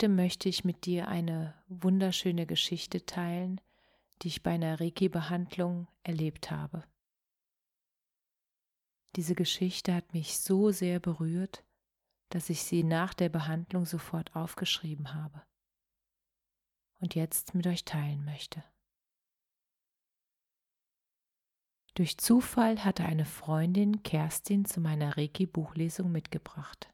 Heute möchte ich mit dir eine wunderschöne Geschichte teilen, die ich bei einer Reiki-Behandlung erlebt habe. Diese Geschichte hat mich so sehr berührt, dass ich sie nach der Behandlung sofort aufgeschrieben habe und jetzt mit euch teilen möchte. Durch Zufall hatte eine Freundin Kerstin zu meiner Reiki-Buchlesung mitgebracht.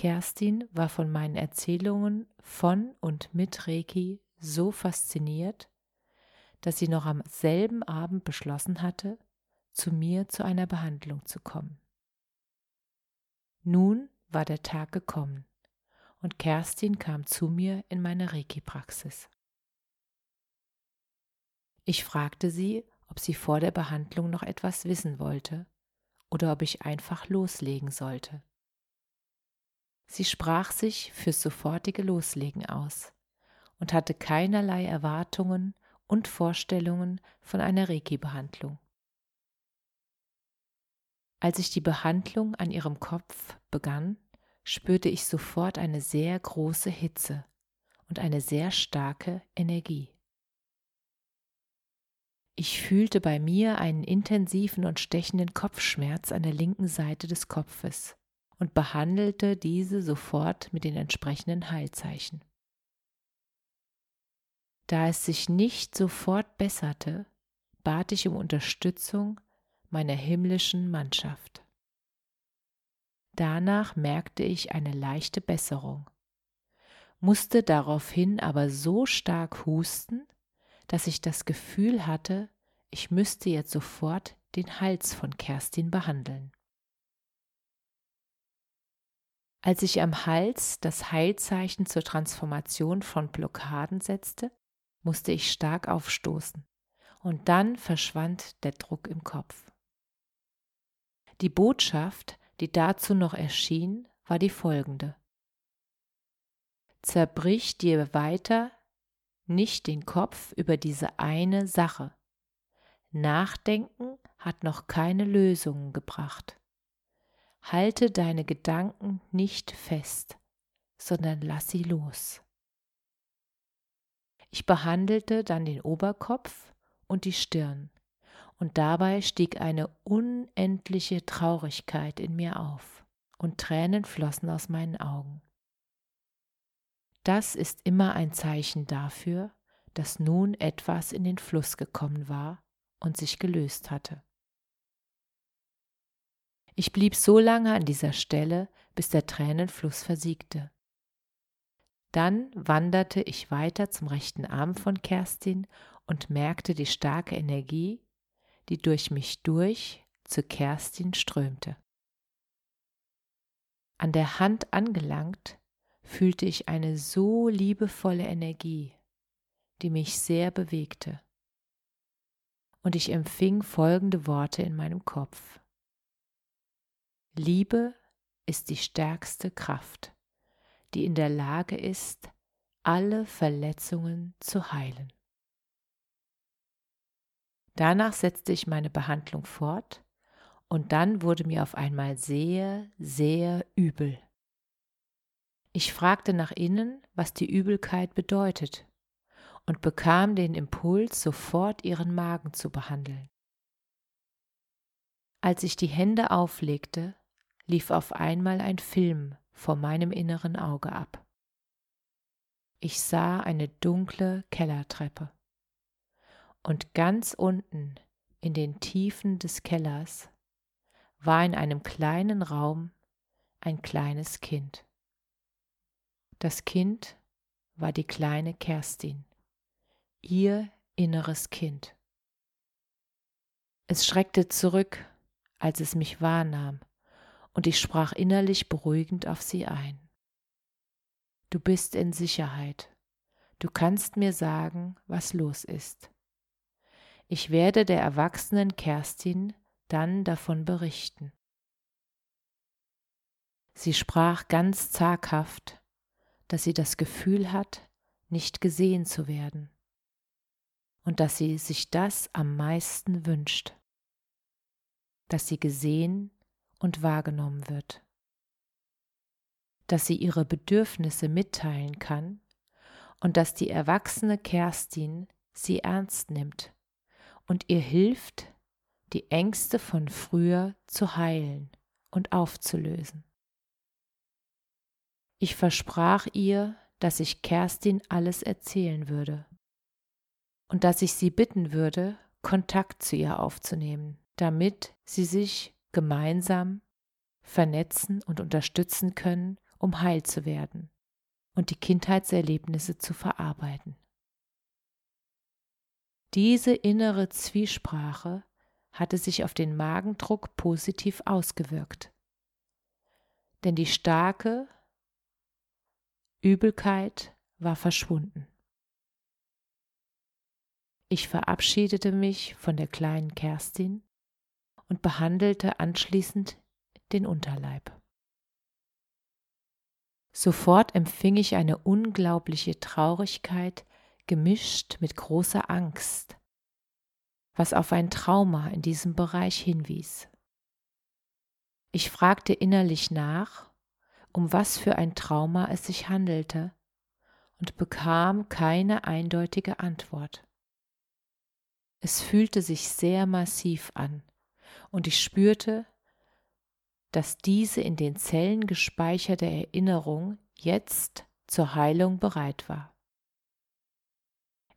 Kerstin war von meinen Erzählungen von und mit Reiki so fasziniert, dass sie noch am selben Abend beschlossen hatte, zu mir zu einer Behandlung zu kommen. Nun war der Tag gekommen und Kerstin kam zu mir in meine Reiki-Praxis. Ich fragte sie, ob sie vor der Behandlung noch etwas wissen wollte oder ob ich einfach loslegen sollte. Sie sprach sich fürs sofortige Loslegen aus und hatte keinerlei Erwartungen und Vorstellungen von einer Reiki-Behandlung. Als ich die Behandlung an ihrem Kopf begann, spürte ich sofort eine sehr große Hitze und eine sehr starke Energie. Ich fühlte bei mir einen intensiven und stechenden Kopfschmerz an der linken Seite des Kopfes und behandelte diese sofort mit den entsprechenden Heilzeichen. Da es sich nicht sofort besserte, bat ich um Unterstützung meiner himmlischen Mannschaft. Danach merkte ich eine leichte Besserung, musste daraufhin aber so stark husten, dass ich das Gefühl hatte, ich müsste jetzt sofort den Hals von Kerstin behandeln. Als ich am Hals das Heilzeichen zur Transformation von Blockaden setzte, musste ich stark aufstoßen, und dann verschwand der Druck im Kopf. Die Botschaft, die dazu noch erschien, war die folgende. Zerbrich dir weiter nicht den Kopf über diese eine Sache. Nachdenken hat noch keine Lösungen gebracht. Halte deine Gedanken nicht fest, sondern lass sie los. Ich behandelte dann den Oberkopf und die Stirn, und dabei stieg eine unendliche Traurigkeit in mir auf, und Tränen flossen aus meinen Augen. Das ist immer ein Zeichen dafür, dass nun etwas in den Fluss gekommen war und sich gelöst hatte. Ich blieb so lange an dieser Stelle, bis der Tränenfluss versiegte. Dann wanderte ich weiter zum rechten Arm von Kerstin und merkte die starke Energie, die durch mich durch zu Kerstin strömte. An der Hand angelangt, fühlte ich eine so liebevolle Energie, die mich sehr bewegte. Und ich empfing folgende Worte in meinem Kopf. Liebe ist die stärkste Kraft die in der Lage ist, alle Verletzungen zu heilen. Danach setzte ich meine Behandlung fort und dann wurde mir auf einmal sehr, sehr übel. Ich fragte nach innen, was die Übelkeit bedeutet und bekam den Impuls, sofort ihren Magen zu behandeln. Als ich die Hände auflegte, lief auf einmal ein Film vor meinem inneren Auge ab. Ich sah eine dunkle Kellertreppe. Und ganz unten in den Tiefen des Kellers war in einem kleinen Raum ein kleines Kind. Das Kind war die kleine Kerstin, ihr inneres Kind. Es schreckte zurück, als es mich wahrnahm, und ich sprach innerlich beruhigend auf sie ein. Du bist in Sicherheit. Du kannst mir sagen, was los ist. Ich werde der erwachsenen Kerstin dann davon berichten. Sie sprach ganz zaghaft, dass sie das Gefühl hat, nicht gesehen zu werden und dass sie sich das am meisten wünscht, dass sie gesehen und wahrgenommen wird, dass sie ihre Bedürfnisse mitteilen kann und dass die erwachsene Kerstin sie ernst nimmt und ihr hilft, die Ängste von früher zu heilen und aufzulösen. Ich versprach ihr, dass ich Kerstin alles erzählen würde und dass ich sie bitten würde, Kontakt zu ihr aufzunehmen, damit sie sich gemeinsam vernetzen und unterstützen können, um heil zu werden und die Kindheitserlebnisse zu verarbeiten. Diese innere Zwiesprache hatte sich auf den Magendruck positiv ausgewirkt. Denn die starke Übelkeit war verschwunden. Ich verabschiedete mich von der kleinen Kerstin und behandelte anschließend den Unterleib. Sofort empfing ich eine unglaubliche Traurigkeit gemischt mit großer Angst, was auf ein Trauma in diesem Bereich hinwies. Ich fragte innerlich nach, um was für ein Trauma es sich handelte, und bekam keine eindeutige Antwort. Es fühlte sich sehr massiv an, und ich spürte, dass diese in den Zellen gespeicherte Erinnerung jetzt zur Heilung bereit war.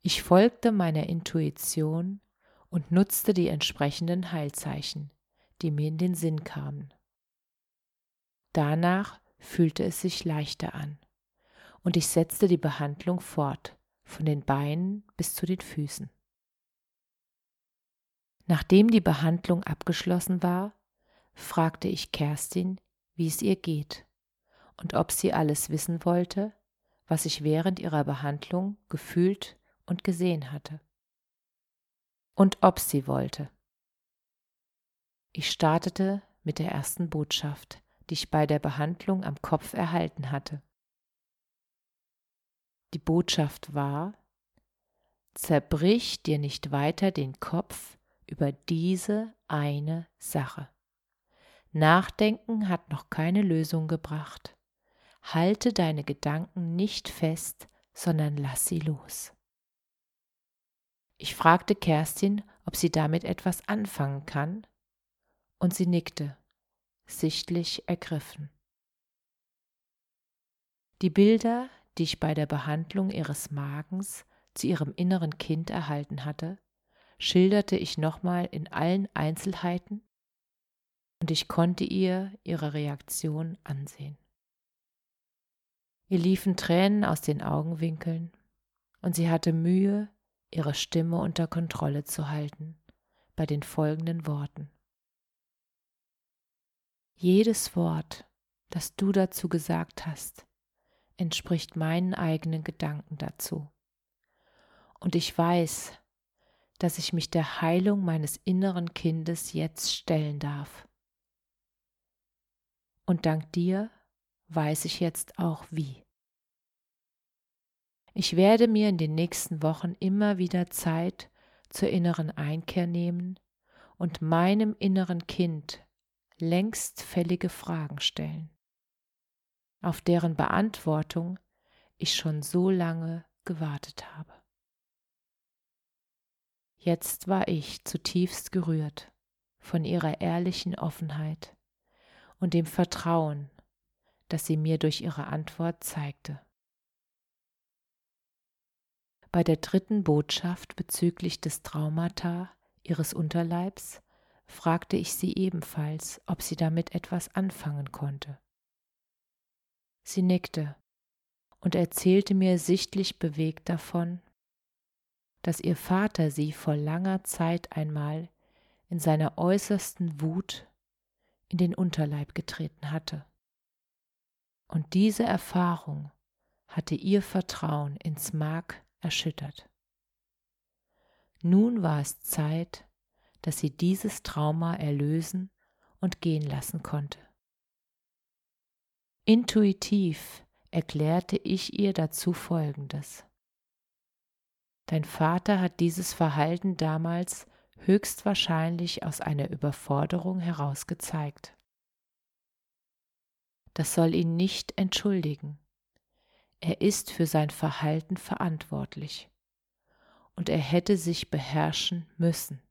Ich folgte meiner Intuition und nutzte die entsprechenden Heilzeichen, die mir in den Sinn kamen. Danach fühlte es sich leichter an, und ich setzte die Behandlung fort, von den Beinen bis zu den Füßen. Nachdem die Behandlung abgeschlossen war, fragte ich Kerstin, wie es ihr geht und ob sie alles wissen wollte, was ich während ihrer Behandlung gefühlt und gesehen hatte. Und ob sie wollte. Ich startete mit der ersten Botschaft, die ich bei der Behandlung am Kopf erhalten hatte. Die Botschaft war, zerbrich dir nicht weiter den Kopf über diese eine Sache. Nachdenken hat noch keine Lösung gebracht. Halte deine Gedanken nicht fest, sondern lass sie los. Ich fragte Kerstin, ob sie damit etwas anfangen kann, und sie nickte, sichtlich ergriffen. Die Bilder, die ich bei der Behandlung ihres Magens zu ihrem inneren Kind erhalten hatte, schilderte ich nochmal in allen Einzelheiten und ich konnte ihr ihre Reaktion ansehen. Ihr liefen Tränen aus den Augenwinkeln und sie hatte Mühe, ihre Stimme unter Kontrolle zu halten bei den folgenden Worten. Jedes Wort, das du dazu gesagt hast, entspricht meinen eigenen Gedanken dazu. Und ich weiß, dass ich mich der Heilung meines inneren Kindes jetzt stellen darf. Und dank dir weiß ich jetzt auch wie. Ich werde mir in den nächsten Wochen immer wieder Zeit zur inneren Einkehr nehmen und meinem inneren Kind längst fällige Fragen stellen, auf deren Beantwortung ich schon so lange gewartet habe. Jetzt war ich zutiefst gerührt von ihrer ehrlichen Offenheit und dem Vertrauen, das sie mir durch ihre Antwort zeigte. Bei der dritten Botschaft bezüglich des Traumata ihres Unterleibs fragte ich sie ebenfalls, ob sie damit etwas anfangen konnte. Sie nickte, und erzählte mir sichtlich bewegt davon, dass ihr Vater sie vor langer Zeit einmal in seiner äußersten Wut in den Unterleib getreten hatte. Und diese Erfahrung hatte ihr Vertrauen ins Mark erschüttert. Nun war es Zeit, dass sie dieses Trauma erlösen und gehen lassen konnte. Intuitiv erklärte ich ihr dazu Folgendes. Dein Vater hat dieses Verhalten damals höchstwahrscheinlich aus einer Überforderung heraus gezeigt. Das soll ihn nicht entschuldigen. Er ist für sein Verhalten verantwortlich. Und er hätte sich beherrschen müssen.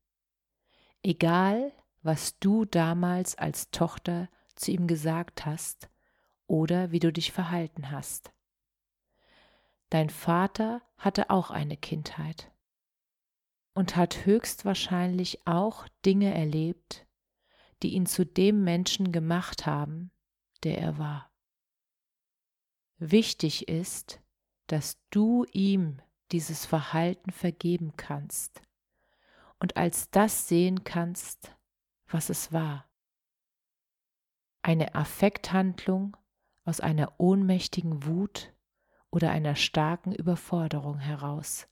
Egal, was du damals als Tochter zu ihm gesagt hast oder wie du dich verhalten hast. Dein Vater hatte auch eine Kindheit und hat höchstwahrscheinlich auch Dinge erlebt, die ihn zu dem Menschen gemacht haben, der er war. Wichtig ist, dass du ihm dieses Verhalten vergeben kannst und als das sehen kannst, was es war. Eine Affekthandlung aus einer ohnmächtigen Wut oder einer starken Überforderung heraus,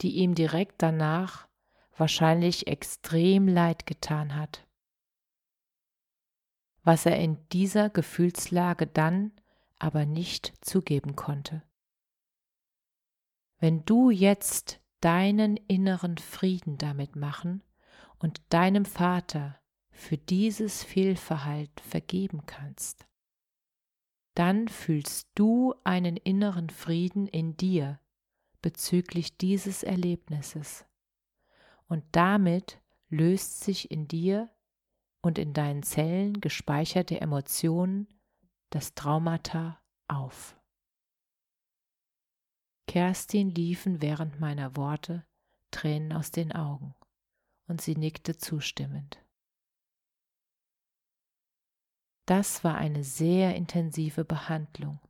die ihm direkt danach wahrscheinlich extrem leid getan hat. Was er in dieser Gefühlslage dann aber nicht zugeben konnte. Wenn du jetzt deinen inneren Frieden damit machen und deinem Vater für dieses Fehlverhalten vergeben kannst, dann fühlst du einen inneren Frieden in dir bezüglich dieses Erlebnisses. Und damit löst sich in dir und in deinen Zellen gespeicherte Emotionen, das Traumata auf. Kerstin liefen während meiner Worte Tränen aus den Augen, und sie nickte zustimmend. Das war eine sehr intensive Behandlung,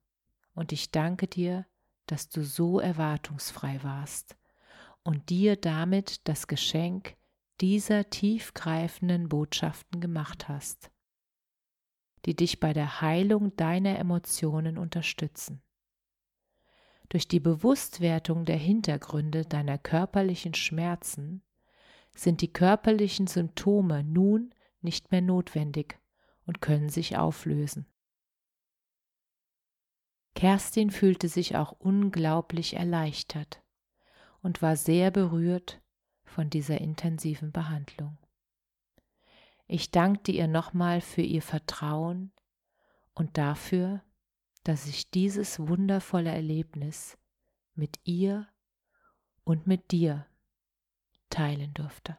und ich danke dir, dass du so erwartungsfrei warst und dir damit das Geschenk dieser tiefgreifenden Botschaften gemacht hast, die dich bei der Heilung deiner Emotionen unterstützen. Durch die Bewusstwertung der Hintergründe deiner körperlichen Schmerzen sind die körperlichen Symptome nun nicht mehr notwendig und können sich auflösen. Kerstin fühlte sich auch unglaublich erleichtert und war sehr berührt von dieser intensiven Behandlung. Ich dankte ihr nochmal für ihr Vertrauen und dafür, dass ich dieses wundervolle Erlebnis mit ihr und mit dir teilen durfte.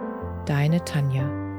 deine Tanja.